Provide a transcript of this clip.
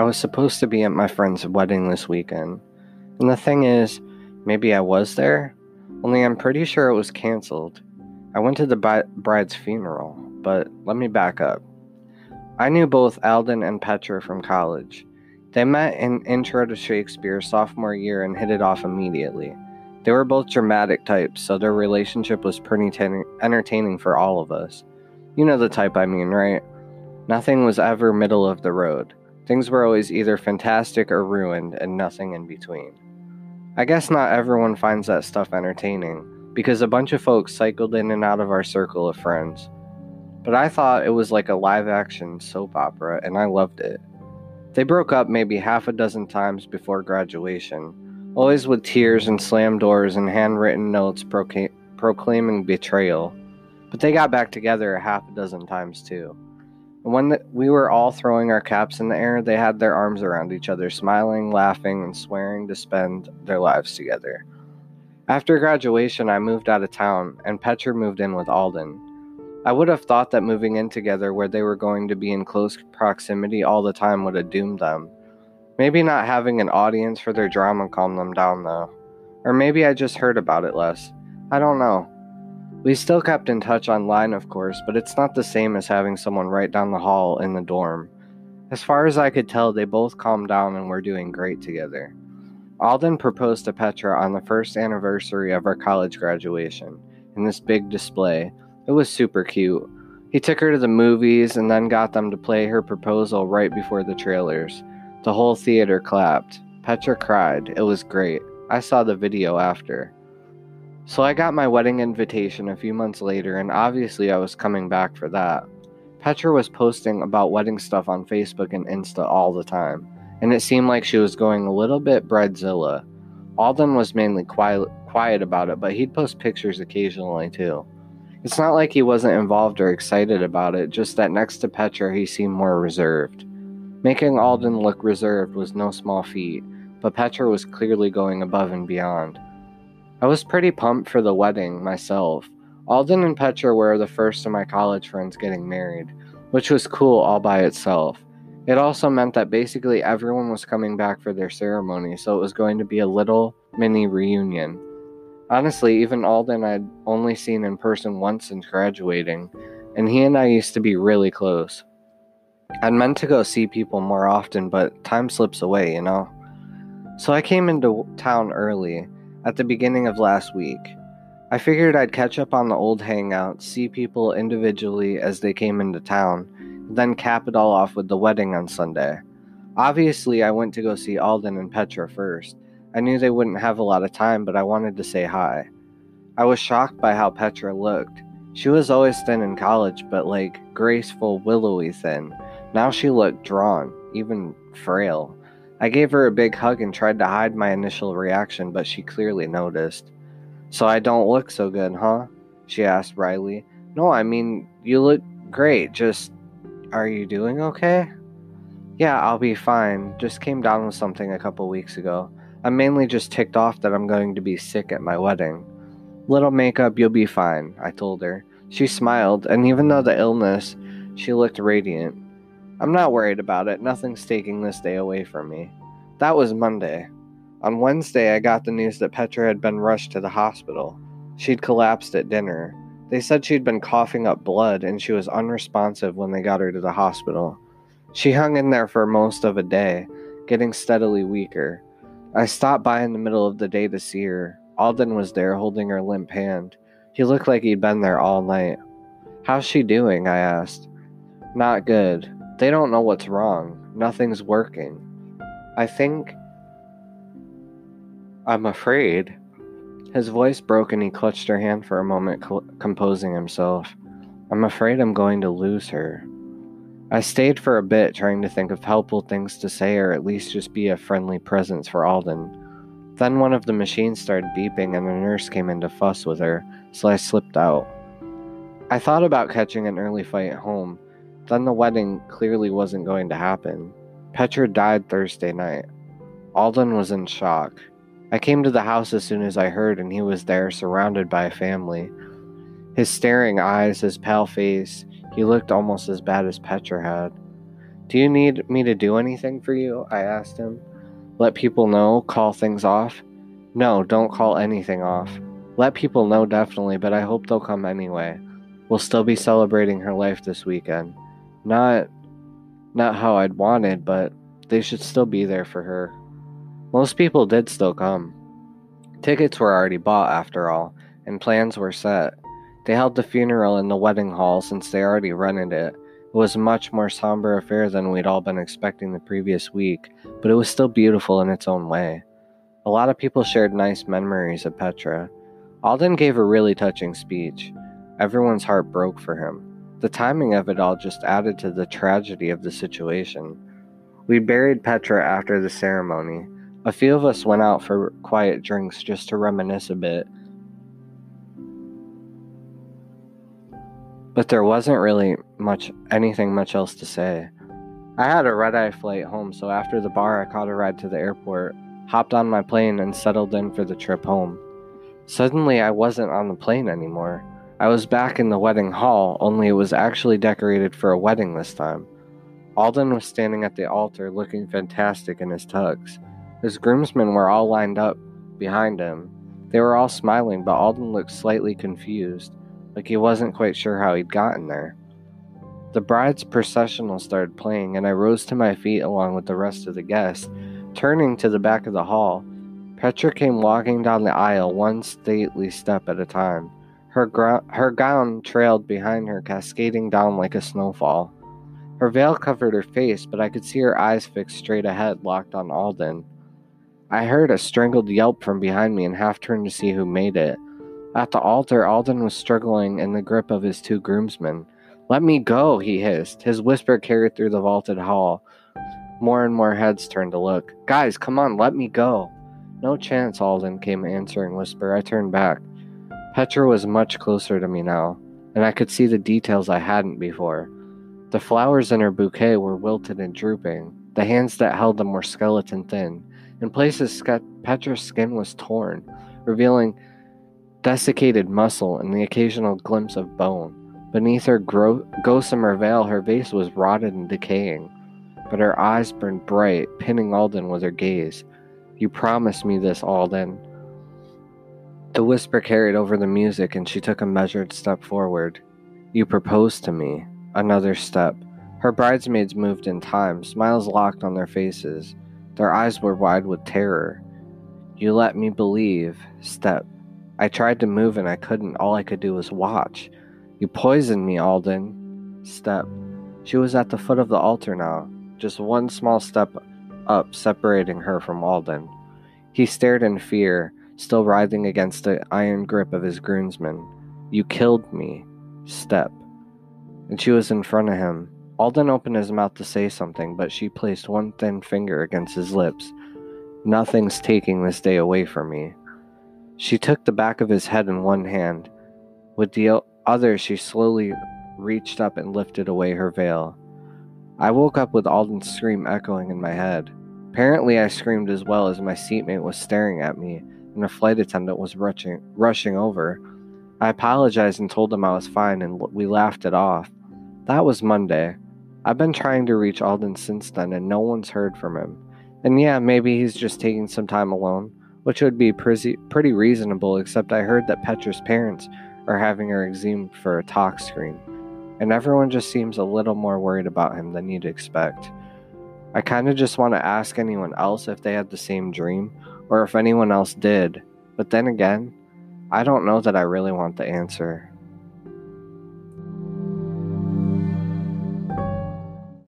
I was supposed to be at my friend's wedding this weekend. And the thing is, maybe I was there, only I'm pretty sure it was canceled. I went to the bride's funeral, but let me back up. I knew both Alden and Petra from college. They met in Intro to Shakespeare sophomore year and hit it off immediately. They were both dramatic types, so their relationship was pretty ten- entertaining for all of us. You know the type I mean, right? Nothing was ever middle of the road. Things were always either fantastic or ruined, and nothing in between. I guess not everyone finds that stuff entertaining, because a bunch of folks cycled in and out of our circle of friends. But I thought it was like a live action soap opera, and I loved it. They broke up maybe half a dozen times before graduation, always with tears and slammed doors and handwritten notes proca- proclaiming betrayal. But they got back together a half a dozen times too. When the, we were all throwing our caps in the air, they had their arms around each other, smiling, laughing, and swearing to spend their lives together. After graduation, I moved out of town, and Petra moved in with Alden. I would have thought that moving in together where they were going to be in close proximity all the time would have doomed them. Maybe not having an audience for their drama calmed them down, though. Or maybe I just heard about it less. I don't know. We still kept in touch online, of course, but it's not the same as having someone right down the hall in the dorm. As far as I could tell, they both calmed down and were doing great together. Alden proposed to Petra on the first anniversary of our college graduation, in this big display. It was super cute. He took her to the movies and then got them to play her proposal right before the trailers. The whole theater clapped. Petra cried. It was great. I saw the video after. So I got my wedding invitation a few months later, and obviously I was coming back for that. Petra was posting about wedding stuff on Facebook and Insta all the time, and it seemed like she was going a little bit bridezilla. Alden was mainly quiet, quiet about it, but he'd post pictures occasionally too. It's not like he wasn't involved or excited about it, just that next to Petra he seemed more reserved. Making Alden look reserved was no small feat, but Petra was clearly going above and beyond. I was pretty pumped for the wedding myself. Alden and Petra were the first of my college friends getting married, which was cool all by itself. It also meant that basically everyone was coming back for their ceremony, so it was going to be a little mini reunion. Honestly, even Alden I'd only seen in person once since graduating, and he and I used to be really close. I'd meant to go see people more often, but time slips away, you know? So I came into town early at the beginning of last week. I figured I'd catch up on the old hangouts, see people individually as they came into town, then cap it all off with the wedding on Sunday. Obviously, I went to go see Alden and Petra first. I knew they wouldn't have a lot of time, but I wanted to say hi. I was shocked by how Petra looked. She was always thin in college, but like graceful, willowy thin. Now she looked drawn, even frail. I gave her a big hug and tried to hide my initial reaction, but she clearly noticed. So I don't look so good, huh? She asked wryly. No, I mean, you look great. Just, are you doing okay? Yeah, I'll be fine. Just came down with something a couple weeks ago. I'm mainly just ticked off that I'm going to be sick at my wedding. Little makeup, you'll be fine, I told her. She smiled, and even though the illness, she looked radiant. I'm not worried about it. Nothing's taking this day away from me. That was Monday. On Wednesday, I got the news that Petra had been rushed to the hospital. She'd collapsed at dinner. They said she'd been coughing up blood and she was unresponsive when they got her to the hospital. She hung in there for most of a day, getting steadily weaker. I stopped by in the middle of the day to see her. Alden was there holding her limp hand. He looked like he'd been there all night. How's she doing? I asked. Not good. They don't know what's wrong. Nothing's working. I think. I'm afraid. His voice broke and he clutched her hand for a moment, composing himself. I'm afraid I'm going to lose her. I stayed for a bit, trying to think of helpful things to say or at least just be a friendly presence for Alden. Then one of the machines started beeping and the nurse came in to fuss with her, so I slipped out. I thought about catching an early flight home, then the wedding clearly wasn't going to happen. Petra died Thursday night. Alden was in shock. I came to the house as soon as I heard, and he was there, surrounded by family. His staring eyes, his pale face, he looked almost as bad as Petra had. Do you need me to do anything for you? I asked him. Let people know, call things off? No, don't call anything off. Let people know definitely, but I hope they'll come anyway. We'll still be celebrating her life this weekend. Not not how I'd wanted, but they should still be there for her. Most people did still come. Tickets were already bought after all, and plans were set. They held the funeral in the wedding hall since they already rented it. It was a much more somber affair than we'd all been expecting the previous week, but it was still beautiful in its own way. A lot of people shared nice memories of Petra. Alden gave a really touching speech. Everyone's heart broke for him. The timing of it all just added to the tragedy of the situation. We buried Petra after the ceremony. A few of us went out for quiet drinks just to reminisce a bit But there wasn't really much anything much else to say. I had a red eye flight home, so after the bar, I caught a ride to the airport, hopped on my plane, and settled in for the trip home. Suddenly, I wasn't on the plane anymore. I was back in the wedding hall, only it was actually decorated for a wedding this time. Alden was standing at the altar looking fantastic in his tux. His groomsmen were all lined up behind him. They were all smiling, but Alden looked slightly confused like he wasn't quite sure how he'd gotten there. The bride's processional started playing, and I rose to my feet along with the rest of the guests. Turning to the back of the hall, Petra came walking down the aisle one stately step at a time. Her, gro- her gown trailed behind her, cascading down like a snowfall. Her veil covered her face, but I could see her eyes fixed straight ahead, locked on Alden. I heard a strangled yelp from behind me and half turned to see who made it. At the altar, Alden was struggling in the grip of his two groomsmen. Let me go, he hissed. His whisper carried through the vaulted hall. More and more heads turned to look. Guys, come on, let me go. No chance, Alden came answering whisper. I turned back. Petra was much closer to me now, and I could see the details I hadn't before. The flowers in her bouquet were wilted and drooping. The hands that held them were skeleton thin. In places, Petra's skin was torn, revealing desiccated muscle, and the occasional glimpse of bone. Beneath her gro- gossamer veil, her face was rotted and decaying, but her eyes burned bright, pinning Alden with her gaze. You promised me this, Alden. The whisper carried over the music, and she took a measured step forward. You proposed to me. Another step. Her bridesmaids moved in time, smiles locked on their faces. Their eyes were wide with terror. You let me believe. Step. I tried to move and I couldn't. All I could do was watch. You poisoned me, Alden. Step. She was at the foot of the altar now, just one small step up separating her from Alden. He stared in fear, still writhing against the iron grip of his groomsmen. You killed me. Step. And she was in front of him. Alden opened his mouth to say something, but she placed one thin finger against his lips. Nothing's taking this day away from me. She took the back of his head in one hand. With the other, she slowly reached up and lifted away her veil. I woke up with Alden's scream echoing in my head. Apparently, I screamed as well as my seatmate was staring at me, and a flight attendant was rushing, rushing over. I apologized and told him I was fine, and we laughed it off. That was Monday. I've been trying to reach Alden since then, and no one's heard from him. And yeah, maybe he's just taking some time alone which would be pretty, pretty reasonable, except I heard that Petra's parents are having her exhumed for a tox screen, and everyone just seems a little more worried about him than you'd expect. I kind of just want to ask anyone else if they had the same dream, or if anyone else did, but then again, I don't know that I really want the answer.